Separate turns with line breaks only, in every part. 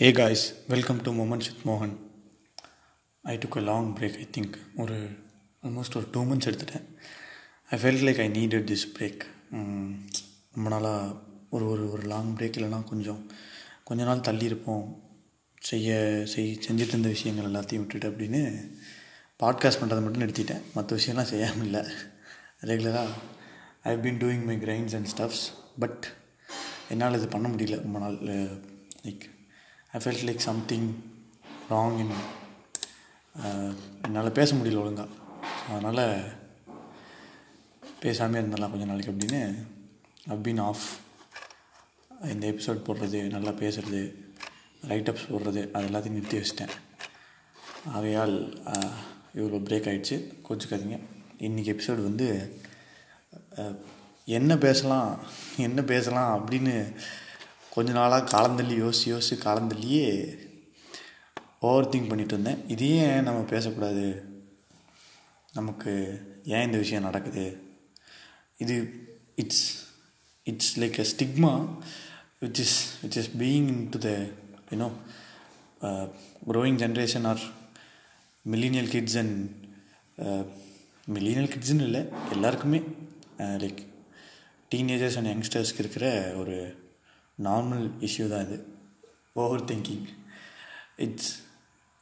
Hey guys welcome to Moments Sid மோகன் I took a long break I think ஒரு almost ஒரு two months எடுத்துட்டேன். I felt like I needed this break ரொம்ப நாளாக ஒரு ஒரு ஒரு லாங் பிரேக் இல்லைனா கொஞ்சம் கொஞ்ச நாள் தள்ளி இருப்போம் செய்ய செய் செஞ்சுட்டு இருந்த விஷயங்கள் எல்லாத்தையும் விட்டுட்டு அப்படின்னு பாட்காஸ்ட் பண்ணுறதை மட்டும் நிறுத்திட்டேன். மற்ற விஷயம்லாம் செய்யாமல் இல்லை. ரெகுலராக I been doing my grinds and stuffs but என்னால் இது பண்ண முடியல ரொம்ப நாள் like I felt like something wrong in என்னால் பேச முடியல ஒழுங்காக அதனால் பேசாமே இருந்தலாம் கொஞ்ச நாளைக்கு அப்படின்னு அப்பின் ஆஃப் இந்த எபிசோட் போடுறது நல்லா பேசுகிறது ரைட்டப்ஸ் போடுறது அது எல்லாத்தையும் நிறுத்தி வச்சிட்டேன். ஆகையால் இவ்வளோ பிரேக் ஆகிடுச்சு கோச்சுக்காதீங்க. இன்றைக்கி எபிசோடு வந்து என்ன பேசலாம் என்ன பேசலாம் அப்படின்னு கொஞ்ச நாளாக காலந்தள்ளி யோசிச்சு யோசிச்சு காலந்தள்ளியே ஓவர் திங்க் பண்ணிட்டு இருந்தேன். இதையே ஏன் நம்ம பேசக்கூடாது? நமக்கு ஏன் இந்த விஷயம் நடக்குது? இது it's it's like a stigma which is which is being in to the you know growing generation or millennial kids and millennial கிட்ஸ்னு இல்லை எல்லாருக்குமே லைக் டீனேஜர்ஸ் அண்ட் யங்ஸ்டர்ஸ்க்கு இருக்கிற ஒரு நார்மல் இஷ்யூ தான் இது. Over thinking it's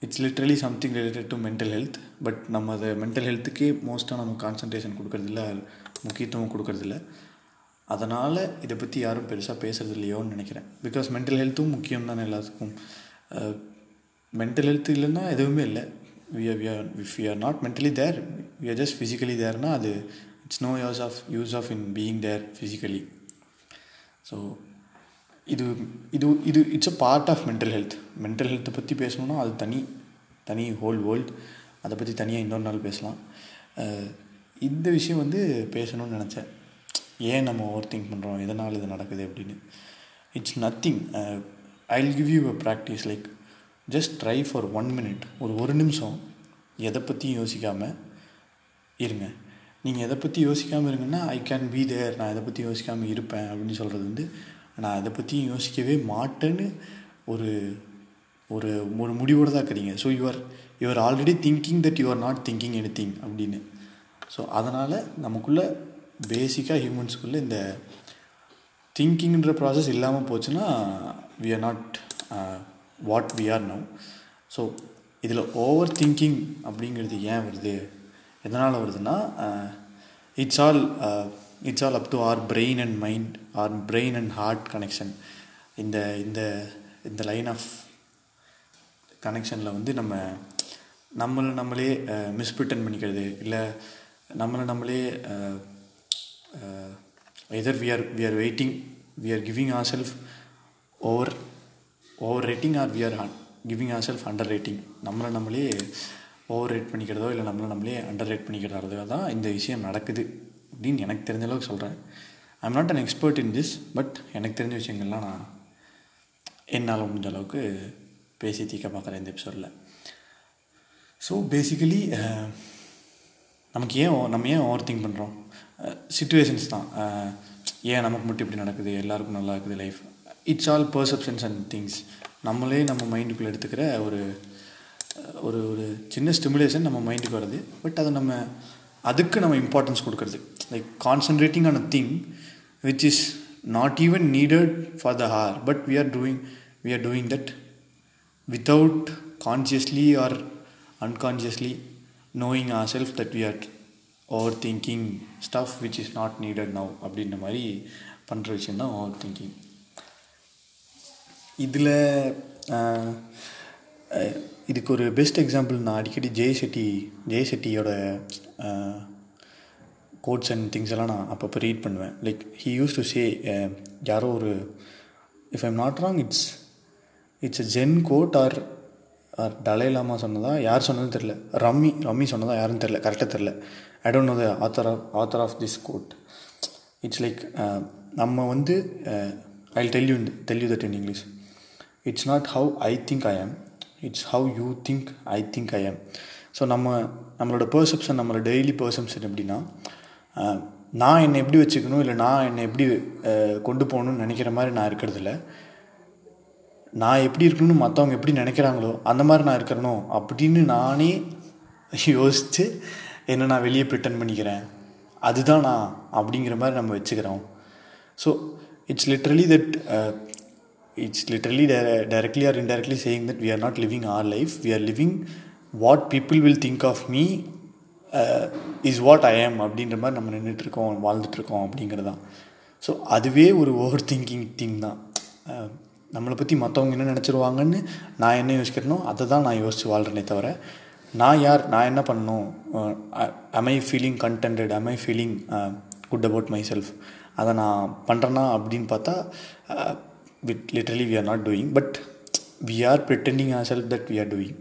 it's literally something related to mental health but நம்ம அதை mental ஹெல்த்துக்கே மோஸ்ட்டாக நம்ம கான்சன்ட்ரேஷன் கொடுக்கறதில்ல முக்கியத்துவம் கொடுக்கறதில்ல. அதனால் இதை பற்றி யாரும் பெருசாக பேசுறது இல்லையோன்னு நினைக்கிறேன். பிகாஸ் மென்டல் ஹெல்த்தும் முக்கியம் தானே எல்லாத்துக்கும் மென்டல் ஹெல்த் இல்லைன்னா எதுவுமே இல்லை. We are we are if you are not mentally there we are just physically தேர்னா அது it's no use of use of in being there physically so இது இது இது it's a part of mental health mental ஹெல்த்தை பற்றி பேசணுன்னா அது தனி தனி whole world அதை பற்றி தனியாக இன்னொரு நாள் பேசலாம். இந்த விஷயம் வந்து பேசணும்னு நினச்சேன். ஏன் நம்ம ஓவர் திங்க் பண்ணுறோம் எதனால் இது நடக்குது அப்படின்னு. It's nothing I will give you a practice like just try for one minute ஒரு ஒரு நிமிஷம். எதை பற்றியும் யோசிக்காமல் இருங்க. நீங்கள் எதை பற்றி யோசிக்காமல் இருங்கன்னா ஐ கேன் பி தேர் நான் எதை பற்றி யோசிக்காமல் இருப்பேன். அப்படின்னு சொல்கிறது வந்து நான் அதை பற்றி யோசிக்கவே மாட்டேன்னு ஒரு ஒரு ஒரு முடிவோடு தான் இருக்கிறீங்க. So your your already thinking that you are not thinking anything அப்படின்னு. ஸோ அதனால் நமக்குள்ளே பேசிக்காக ஹியூமன்ஸ்குள்ளே இந்த திங்கிங்ன்ற ப்ராசஸ் இல்லாமல் போச்சுன்னா we are not what we are now so இதில் ஓவர் திங்கிங் அப்படிங்கிறது ஏன் வருது? எதனால் வருதுன்னா uh, it's all it's all up to our brain and mind or brain and heart connection இந்த இந்த இந்த லைன் ஆஃப் கனெக்ஷனில் வந்து நம்ம நம்மளை நம்மளே மிஸ்பிரிட்டன் பண்ணிக்கிறது. இல்லை நம்மளை நம்மளே either we are we are waiting we are giving our self over overrating or we are giving our self underrating நம்மளை நம்மளே ஓவர் ரேட் பண்ணிக்கிறதோ இல்லை நம்மளை நம்மளே அண்டர் ரேட் பண்ணிக்கிறதோ தான் இந்த விஷயம் நடக்குது. அப்படின்னு எனக்கு தெரிஞ்ச அளவுக்கு சொல்கிறேன் I not an expert in this but எனக்கு தெரிஞ்ச விஷயங்கள்லாம் நான் என்னால் முடிஞ்ச அளவுக்கு பேசி தீர்க்க பார்க்குறேன் இந்த எபிசோடில் ஸோ பேசிக்கலி நமக்கு ஏன் நம்ம ஏன் ஓவர் திங்க் பண்ணுறோம் சுச்சுவேஷன்ஸ் தான். Uh, ஏன் நமக்கு மட்டும் இப்படி நடக்குது? எல்லாருக்கும் நல்லா இருக்குது life it's all perceptions and things நம்மளே நம்ம மைண்டுக்குள்ளே எடுத்துக்கிற ஒரு ஒரு ஒரு சின்ன ஸ்டிமுலேஷன் நம்ம மைண்டுக்கு வருது பட் அதை நம்ம அதுக்கு நம்ம இம்பார்ட்டன்ஸ் கொடுக்கறது. Like concentrating on a thing which is not even needed for the hour but we are doing we are doing that without consciously or unconsciously knowing ourselves that we over overthinking stuff which is not needed now. அப்படின்ற மாதிரி பண்ணுற விஷயம் தான் over thinking இதில் இதுக்கு ஒரு best example நான் அடிக்கடி ஜெய்செட்டி ஜெய்செட்டியோட கோட்ஸ் அண்ட் திங்ஸ் எல்லாம் நான் அப்பப்போ ரீட் பண்ணுவேன். Like he used to say யாரோ ஒரு if I'm not wrong it's it's a zen quote or or Dalai Lama சொன்னதா? யார் சொன்னதுன்னு தெரில ரம்மி ரம்மி சொன்னதா? யாரும் தெரில கரெக்டாக தெரில I don't know the author of author of this quote it's like நம்ம வந்து I tell you tell you that in English it's not how I think I am it's how you think I think I am so நம்ம நம்மளோட perception நம்மளோட daily perception எப்படின்னா நான் என்னை எப்படி வச்சுக்கணும் இல்லை நான் என்னை எப்படி கொண்டு போகணும்னு நினைக்கிற மாதிரி நான் இருக்கிறதில்ல. நான் எப்படி இருக்கணும்னு மற்றவங்க எப்படி நினைக்கிறாங்களோ அந்த மாதிரி நான் இருக்கிறனோ அப்படின்னு நானே யோசித்து என்ன நான் வெளியே ப்ரிட்டன் பண்ணிக்கிறேன். அதுதான் நான் அப்படிங்கிற மாதிரி நம்ம வச்சுக்கிறோம். So it's literally that it's literally directly or indirectly saying that we are not living our life we are living what people will think of me is what I am அப்படின்ற மாதிரி நம்ம நின்றுட்டுருக்கோம் வாழ்ந்துட்டுருக்கோம் அப்படிங்கிறது தான் ஸோ அதுவே ஒரு over thinking thing தான் uh, நம்மளை பற்றி மற்றவங்க என்ன நினச்சிருவாங்கன்னு நான் என்ன யோசிக்கிறேனோ அதை தான் நான் யோசித்து வாழ்கிறேனே தவிர நான் யார் நான் என்ன பண்ணணும்? Am I I feeling contented am I feeling good about myself அதை நான் பண்ணுறேன்னா அப்படின்னு பார்த்தா with literally we are not doing but we are pretending our self that we are doing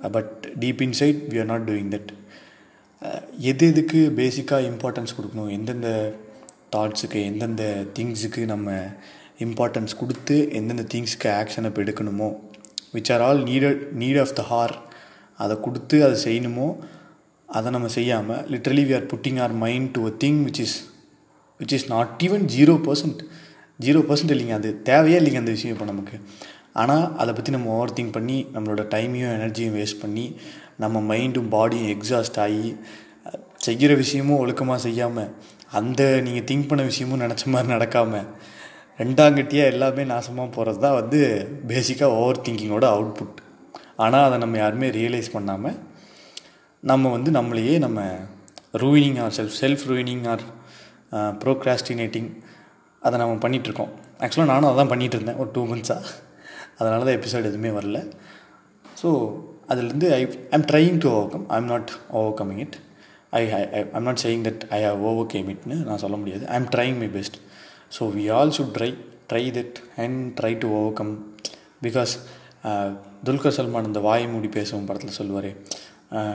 but deep inside we are not doing that எது எதுக்கு பேசிக்காக importance கொடுக்கணும்? எந்தெந்த தாட்ஸுக்கு எந்தெந்த திங்ஸுக்கு நம்ம இம்பார்ட்டன்ஸ் கொடுத்து எந்தெந்த திங்ஸுக்கு ஆக்ஷன் இப்போ எடுக்கணுமோ which are all needed need of the hour அதை கொடுத்து அதை செய்யணுமோ அதை நம்ம செய்யாமல் literally we are putting our mind to a thing which is which is not even zero percent zero percent இல்லைங்க அது தேவையே இல்லைங்க அந்த விஷயம் இப்போ நமக்கு. ஆனால் அதை பற்றி நம்ம ஓவர் திங்க் பண்ணி நம்மளோட டைமையும் எனர்ஜியும் வேஸ்ட் பண்ணி நம்ம மைண்டும் பாடியும் எக்ஸாஸ்ட் ஆகி செய்கிற விஷயமும் ஒழுக்கமாக செய்யாமல் அந்த நீங்கள் திங்க் பண்ண விஷயமும் நினச்ச மாதிரி நடக்காமல் ரெண்டாங்கட்டியாக எல்லாமே நாசமாக போகிறது தான் வந்து பேசிக்காக ஓவர் திங்கிங்கோட அவுட்புட் ஆனால் அதை நம்ம யாருமே ரியலைஸ் பண்ணாமல் நம்ம வந்து நம்மளையே நம்ம ruining our self self ruining our procrastinating அதை நம்ம பண்ணிகிட்ருக்கோம் ஆக்சுவலாக நானும் அதான் பண்ணிகிட்டு இருந்தேன் ஒரு டூ மந்த்ஸாக அதனால தான் எபிசோட் எதுவுமே வரல. ஸோ அதுலேருந்து I I'm trying to overcome I am not overcoming it I I I'm not saying that I have overcame இட்னு நான் சொல்ல முடியாது. I am trying my best so we all should try try it and try to overcome because Dulquer Salmaan இந்த வாய் மூடி பேசும் படத்தில் சொல்லுவார்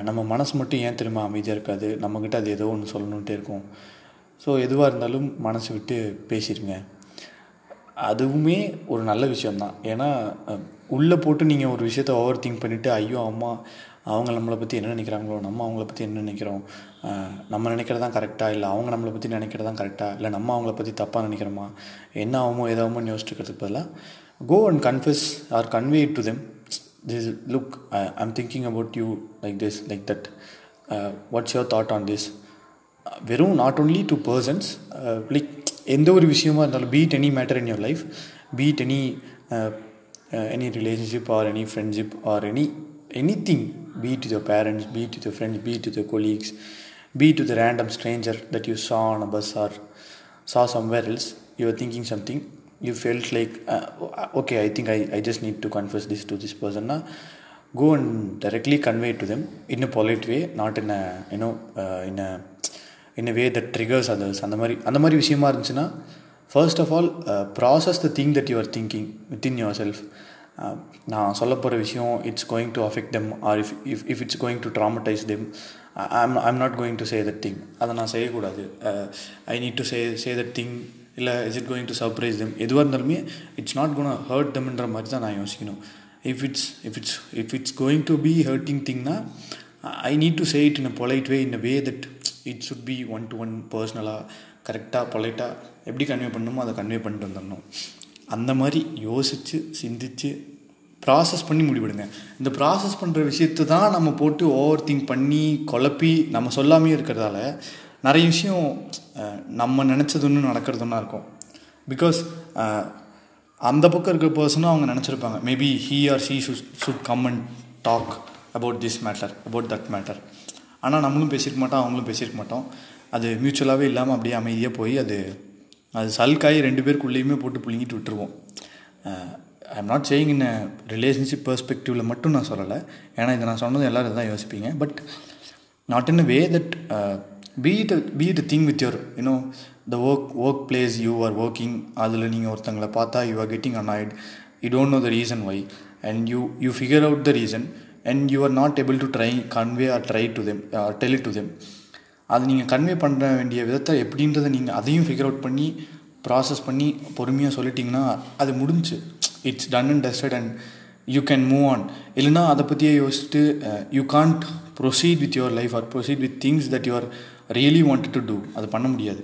நம்ம மனசு மட்டும் ஏன் திரும்ப அமைதியாக இருக்காது? நம்மக்கிட்ட அது ஏதோ ஒன்று சொல்லணுன்ட்டே இருக்கும். ஸோ எதுவாக இருந்தாலும் மனசு விட்டு பேசிடுங்க அதுவுமே ஒரு நல்ல விஷயம்தான். ஏன்னா உள்ளே போட்டு நீங்கள் ஒரு விஷயத்த ஓவர் திங்க் பண்ணிவிட்டு ஐயோ அம்மா அவங்க நம்மளை பற்றி என்ன நினைக்கிறாங்களோ நம்ம அவங்கள பற்றி என்ன நினைக்கிறோம்? நம்ம நினைக்கிறது தான் கரெக்டாக இல்லை அவங்க நம்மளை பற்றி நினைக்கிறது தான் கரெக்டாக இல்லை நம்ம அவங்கள பற்றி தப்பாக நினைக்கிறோமா? என்ன ஆகுமோ ஏதாவோ யோசிச்சுக்கிறதுக்கு பதிலாக go and confuse or convey to them this look I I'm thinking about you like this like that what's your thought on this வெறும் not only to persons like எந்த ஒரு விஷயமா இருந்தாலும் be it any matter in your life be it any any relationship or any friendship or any anything be it with your parents, be it with your friends, be it with your colleagues, be it with a random stranger that you saw on a bus or saw somewhere else, you were thinking something, you felt like, uh, okay, I think I, I just need to confess this to this person. Now, go and directly convey to them in a polite way, not in a, you know, uh, in a in way that triggers others அந்த மாதிரி அந்த மாதிரி விஷயமா இருந்துச்சுன்னா first of all process the thing that you're thinking thinking within your self நான் சொல்ல போகிற விஷயம் it's going to affect them or if if if it's going to traumatize them I'm I'm not going to say that thing அதை நான் செய்யக்கூடாது. I need to say say that thing இல்லை is it going to surprise them எதுவாக இருந்தாலுமே it's not gonna hurt தெம்ன்ற மாதிரி தான் நான் யோசிக்கணும். If it's if it's if it's going to be hurting திங்னா I need to say it in a polite way in a way that it should be one to one பர்சனலாக கரெக்டாக பொலைட்டாக எப்படி convey பண்ணணுமோ அதை கன்வே பண்ணிட்டு வந்துடணும். அந்த மாதிரி யோசித்து சிந்தித்து ப்ராசஸ் பண்ணி முடிவிடுங்க. இந்த ப்ராசஸ் பண்ணுற விஷயத்தை தான் நம்ம போட்டு ஓவர் திங்க் பண்ணி குழப்பி நம்ம சொல்லாமே இருக்கிறதால நிறைய விஷயம் நம்ம நினச்சது ஒன்று நடக்கிறது ஒன்றா இருக்கும். பிகாஸ் அந்த பக்கம் இருக்கிற பர்சனும் அவங்க நினச்சிருப்பாங்க. Maybe he or she should should come and talk about this matter about that matter ஆனால் நம்மளும் பேசியிருக்க மாட்டோம் அவங்களும் பேசியிருக்க மாட்டோம். அது மியூச்சுவலாகவே இல்லாமல் அப்படியே அமைதியாக போய் அது அது சல்காய் ரெண்டு பேருக்குள்ளேயுமே போட்டு புழுங்கிட்டு விட்டுருவோம். I am not saying in relationship பர்ஸ்பெக்டிவில் மட்டும் நான் சொல்லலை. ஏன்னா இதை நான் சொன்னது எல்லோரும் தான் யோசிப்பீங்க. But not in a way that be it be it thing with your you know the work workplace you are working அதில் நீங்கள் ஒருத்தங்களை பார்த்தா you are getting annoyed you don't know the reason why and you you figure out the reason and you are not able to try convey or try to them tell to them அது நீங்கள் convey பண்ண வேண்டிய விதத்தை எப்படின்றத நீங்கள் அதையும் figure out பண்ணி process பண்ணி பொறுமையாக சொல்லிட்டிங்கன்னா அது முடிஞ்சு. It's done and dusted and you can move on இல்லைனா அதை பற்றியே யோசிச்சுட்டு you can't proceed with your life or proceed with things that you are really wanted to do அது பண்ண முடியாது.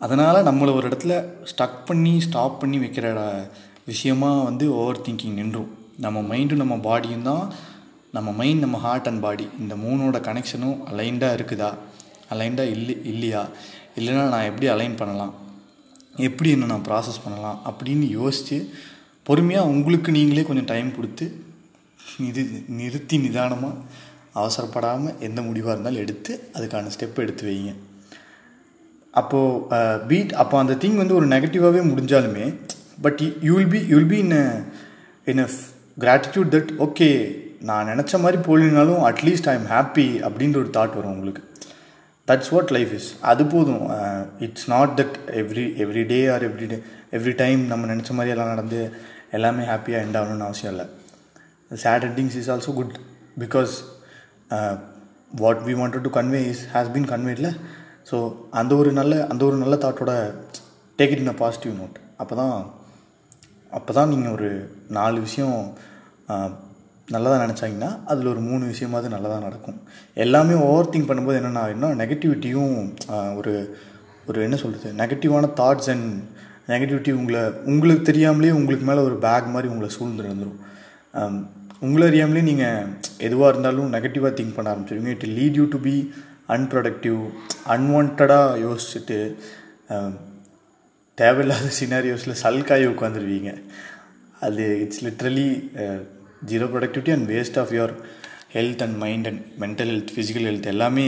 அதனால் நம்மளை ஒரு இடத்துல ஸ்டக் பண்ணி ஸ்டாப் பண்ணி வைக்கிற விஷயமா வந்து ஓவர் திங்கிங் நின்றும். நம்ம மைண்டும் நம்ம பாடியும் தான் நம்ம மைண்ட் நம்ம ஹார்ட் அண்ட் பாடி இந்த மூணோட கனெக்ஷனும் அலைண்டாக இருக்குதா? அலைண்டாக இல்லை இல்லையா? இல்லைன்னா நான் எப்படி அலைன் பண்ணலாம்? எப்படி என்ன நான் ப்ராசஸ் பண்ணலாம்? அப்படின்னு யோசித்து பொறுமையாக உங்களுக்கு நீங்களே கொஞ்சம் டைம் கொடுத்து இது நிறுத்தி நிதானமாக அவசரப்படாமல் எந்த முடிவாக இருந்தாலும் எடுத்து அதுக்கான ஸ்டெப் எடுத்து வைங்க. அப்போது பீட் அப்போ அந்த திங் வந்து ஒரு நெகட்டிவாகவே முடிஞ்சாலுமே but you will be you will be in in a gratitude that okay நான் நினச்ச மாதிரி போலினாலும் at least I am happy அப்படின்ற ஒரு தாட் வரும் உங்களுக்கு. தட்ஸ் வாட் லைஃப் இஸ் அது போதும். It's not that every every day or every day every time நம்ம நினச்ச மாதிரி எல்லாம் நடந்து எல்லாமே ஹாப்பியாக எண்ட் ஆகணும்னு அவசியம் இல்லை. Sad endings is also good because what we wanted to convey is has been கன்வேட்ல so அந்த ஒரு நல்ல அந்த ஒரு நல்ல தாட்டோட take it in a positive note அப்போ தான் அப்போ தான் நீங்கள் ஒரு நாலு விஷயம் uh, நல்லதாக நினச்சாங்கன்னா அதில் ஒரு மூணு விஷயமாவது நல்லதாக நடக்கும். எல்லாமே ஓவர் திங்க் பண்ணும்போது என்னென்ன ஆகிடும்னா நெகட்டிவிட்டியும் ஒரு ஒரு என்ன சொல்கிறது நெகட்டிவான தாட்ஸ் அண்ட் நெகட்டிவிட்டி உங்களை உங்களுக்கு தெரியாமலே உங்களுக்கு மேலே ஒரு பேக் மாதிரி உங்களை சூழ்ந்துருந்துடும் உங்களை அறியாமலே நீங்கள் எதுவாக இருந்தாலும் நெகட்டிவாக திங்க் பண்ண ஆரம்பிச்சிருவீங்க. It lead you to be unproductive அன்வான்டாக யோசிச்சுட்டு தேவையில்லாத சினாரியோஸில் சல்காய் உட்காந்துருவீங்க அது it's literally zero productivity and waste of your health and mind and mental health physical health எல்லாமே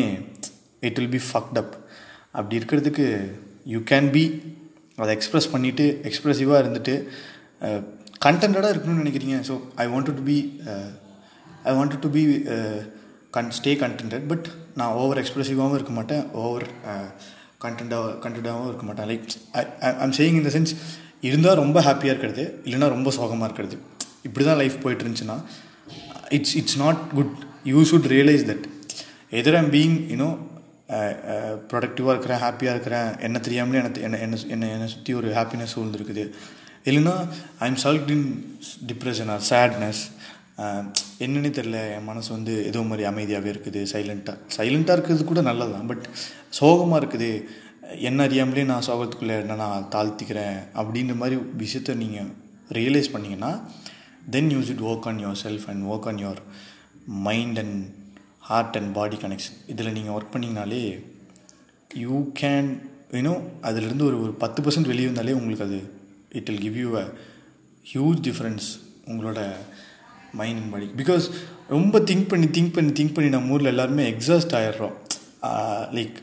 it will be fucked up அப்படி இருக்கிறதுக்கு யூ கேன் பி அதை எக்ஸ்ப்ரெஸ் பண்ணிவிட்டு எக்ஸ்ப்ரெசிவாக இருந்துட்டு கண்டென்டாக இருக்கணும்னு நினைக்கிறீங்க. So I want to be I want to be con stay contented but நான் ஓவர் எக்ஸ்ப்ரெசிவாகவும் இருக்க மாட்டேன் ஓவர் கண்டென்டாக கண்டென்டாகவும் இருக்க மாட்டேன். லைக் ஐ ஐம் சேயிங் இந்த சென்ஸ் இருந்தால் ரொம்ப ஹாப்பியாக இருக்கிறது இல்லைனா ரொம்ப சோகமாக இருக்கிறது. இப்படி தான் லைஃப் போயிட்டு இருந்துச்சுன்னா it's it's not good you should realize that either I'm being you know ப்ரொடக்டிவாக இருக்கிறேன் ஹாப்பியாக இருக்கிறேன் என்ன தெரியாமலே எனக்கு என்ன என்ன என்னை என்னை சுற்றி ஒரு ஹாப்பினஸ் சூழ்ந்துருக்குது. இல்லைன்னா I am sulked in depression or sadness என்னன்னு தெரில என் மனசு வந்து ஏதோ மாதிரி அமைதியாகவே இருக்குது சைலண்ட்டாக சைலண்ட்டாக இருக்கிறது கூட நல்லது தான் பட் சோகமாக இருக்குது. என்ன அறியாமலே நான் சோகத்துக்குள்ளே என்ன நான் தாழ்த்திக்கிறேன் அப்படின்ற மாதிரி விஷயத்த நீங்கள் ரியலைஸ் பண்ணிங்கன்னா then use it work on your self and work on your mind and heart and body connection இதில் நீங்கள் ஒர்க் பண்ணிங்கனாலே யூ கேன் யூனோ அதிலிருந்து ஒரு ஒரு பத்து பர்சன்ட் வெளியே வந்தாலே உங்களுக்கு அது it will give you a huge difference உங்களோட மைண்ட் அண்ட் பாடி பிகாஸ் ரொம்ப திங்க் பண்ணி திங்க் பண்ணி திங்க் பண்ணி நம்ம ஊரில் எல்லாருமே exhaust ஆகிடுறோம் like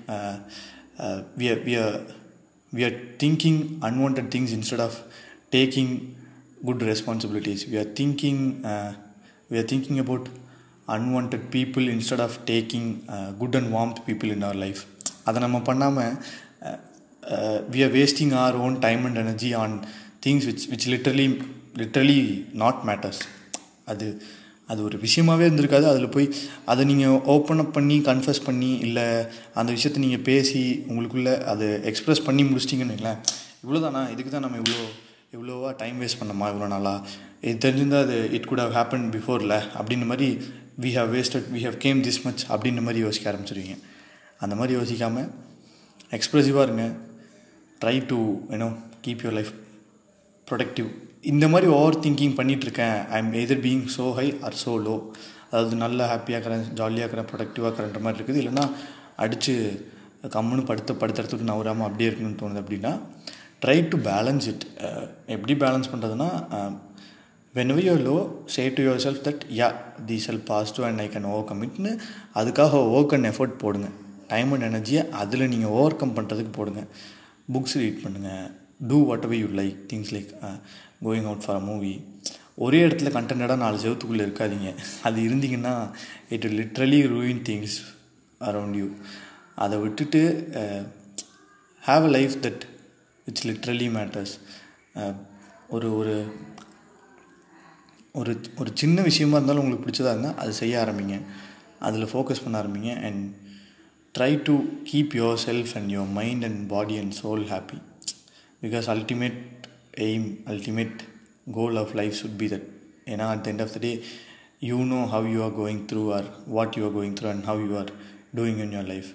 we are we are we are thinking unwant things instead of taking good responsibilities we are thinking we are thinking about unwant people instead of taking good and warm people in our life அதை நம்ம பண்ணாமல் we are wasting our own time and energy on things which which literally literally not matters அது அது ஒரு விஷயமாகவே இருந்திருக்காது. அதில் போய் அதை நீங்கள் ஓப்பன் அப் பண்ணி கன்ஃபஸ் பண்ணி இல்லை அந்த விஷயத்த நீங்கள் பேசி உங்களுக்குள்ளே அதை எக்ஸ்ப்ரெஸ் பண்ணி முடிச்சிட்டிங்கன்னு இல்லை இவ்வளோ தானா இதுக்கு தான் நம்ம இவ்வளோ இவ்வளோவா டைம் வேஸ்ட் பண்ணமா இவ்வளோ நாளாக இது தெரிஞ்சிருந்தால் அது இட் குட் ஹவ் ஹேப்பன் பிஃபோரில் அப்படின்ற மாதிரி we have wasted we have came this much அப்படின்ற மாதிரி யோசிக்க ஆரம்பிச்சிருவீங்க. அந்த மாதிரி யோசிக்காமல் எக்ஸ்ப்ரெசிவாக இருங்க. Try to you know keep your life productive இந்த மாதிரி ஓவர் திங்கிங் பண்ணிகிட்ருக்கேன் I am either being so high or so low அதாவது நல்லா ஹாப்பியாக இருக்கிறேன் ஜாலியாக இருக்கிறேன் ப்ரொடக்டிவாக இருக்கிறன்ற மாதிரி இருக்குது. இல்லைனா அடித்து கம்முன்னு படுத்த படுத்துறதுக்கு நவராமல் அப்படியே இருக்கணும்னு தோணுது அப்படின்னா ட்ரை டு பேலன்ஸ் இட் எப்படி பேலன்ஸ் பண்ணுறதுன்னா when you low say to your self that yeah the cell positive and I can over கமிட்னு அதுக்காக ஒர்க் அண்ட் எஃபர்ட் போடுங்க. டைம் அண்ட் எனர்ஜியை அதில் நீங்கள் ஓவர் கம் பண்ணுறதுக்கு போடுங்க. புக்ஸ் ரீட் பண்ணுங்கள் do whatever you like things like going out for a movie ஒரே இடத்துல கண்டென்டாக நாலு செவத்துக்குள்ளே இருக்காதிங்க. அது இருந்தீங்கன்னா it literally ruin things around you அதை விட்டுட்டு have a life that it's literally matters ஒரு ஒரு ஒரு ஒரு சின்ன விஷயமா இருந்தாலும் உங்களுக்கு பிடிச்சதா இருந்தால் அது செய்ய ஆரம்பிங்க. அதில் ஃபோக்கஸ் பண்ண ஆரம்பிங்க and try to keep your self and your mind and body and soul happy because ultimate aim ultimate goal of life should be that ஏன்னா at the end of the day you know how you are going through or what you are going through and how you are doing in your life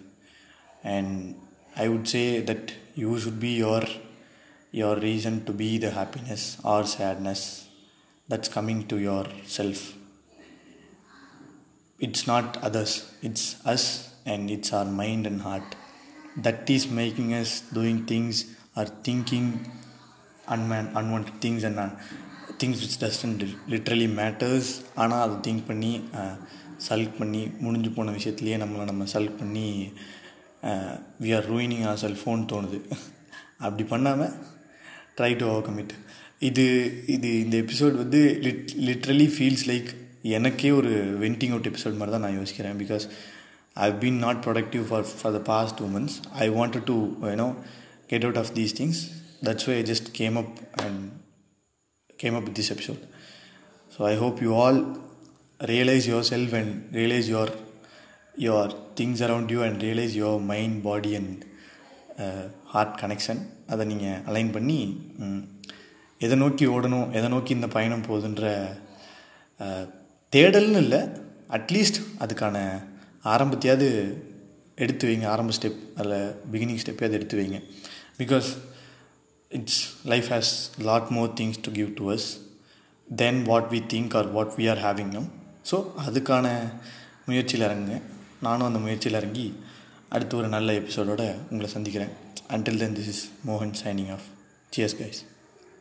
and I would say that you should be your your reason to be the happiness or sadness that's coming to yourself it's not others it's us and it's our mind and heart that is making us doing things or thinking unman- unwanted things and uh, things which doesn't literally matters ஆனால் அதை think பண்ணி சல்க் பண்ணி முடிஞ்சு போன விஷயத்துலையே நம்மளை நம்ம sulk பண்ணி we are ruining our self தோணுது. அப்படி பண்ணாமல் ட்ரை டு ஓவர் கமிட் இது இது இந்த எபிசோட் வந்து லிட் லிட்ரலி ஃபீல்ஸ் லைக் எனக்கே ஒரு வெண்டிங் அவுட் எபிசோட் மாதிரி தான் நான் யோசிக்கிறேன். Because I been not productive for for the past two months I wanted to you know get out of these things that's why I just came up and came up with this episode so I hope you all realize your self and realize your your things around you and realize your mind body and heart connection அதை நீங்கள் align பண்ணி எதை நோக்கி ஓடணும் எதை நோக்கி இந்த பயணம் போகுதுன்ற தேடல்னு இல்லை. அட்லீஸ்ட் அதுக்கான ஆரம்பத்தையாவது எடுத்து வைங்க. ஆரம்ப ஸ்டெப் அதில் பிகினிங் ஸ்டெப்பையாவது எடுத்து வைங்க. Because it's life has lot more things to give to us then what we think or what we are having நம் ஸோ அதுக்கான முயற்சியில் இறங்குங்க. நானும் அந்த முயற்சியில் இறங்கி அடுத்து ஒரு நல்ல எபிசோடோடு உங்களை சந்திக்கிறேன். அன்டில் தென் திஸ் இஸ் மோகன் சைனிங் ஆஃப் சியர்ஸ் கைஸ்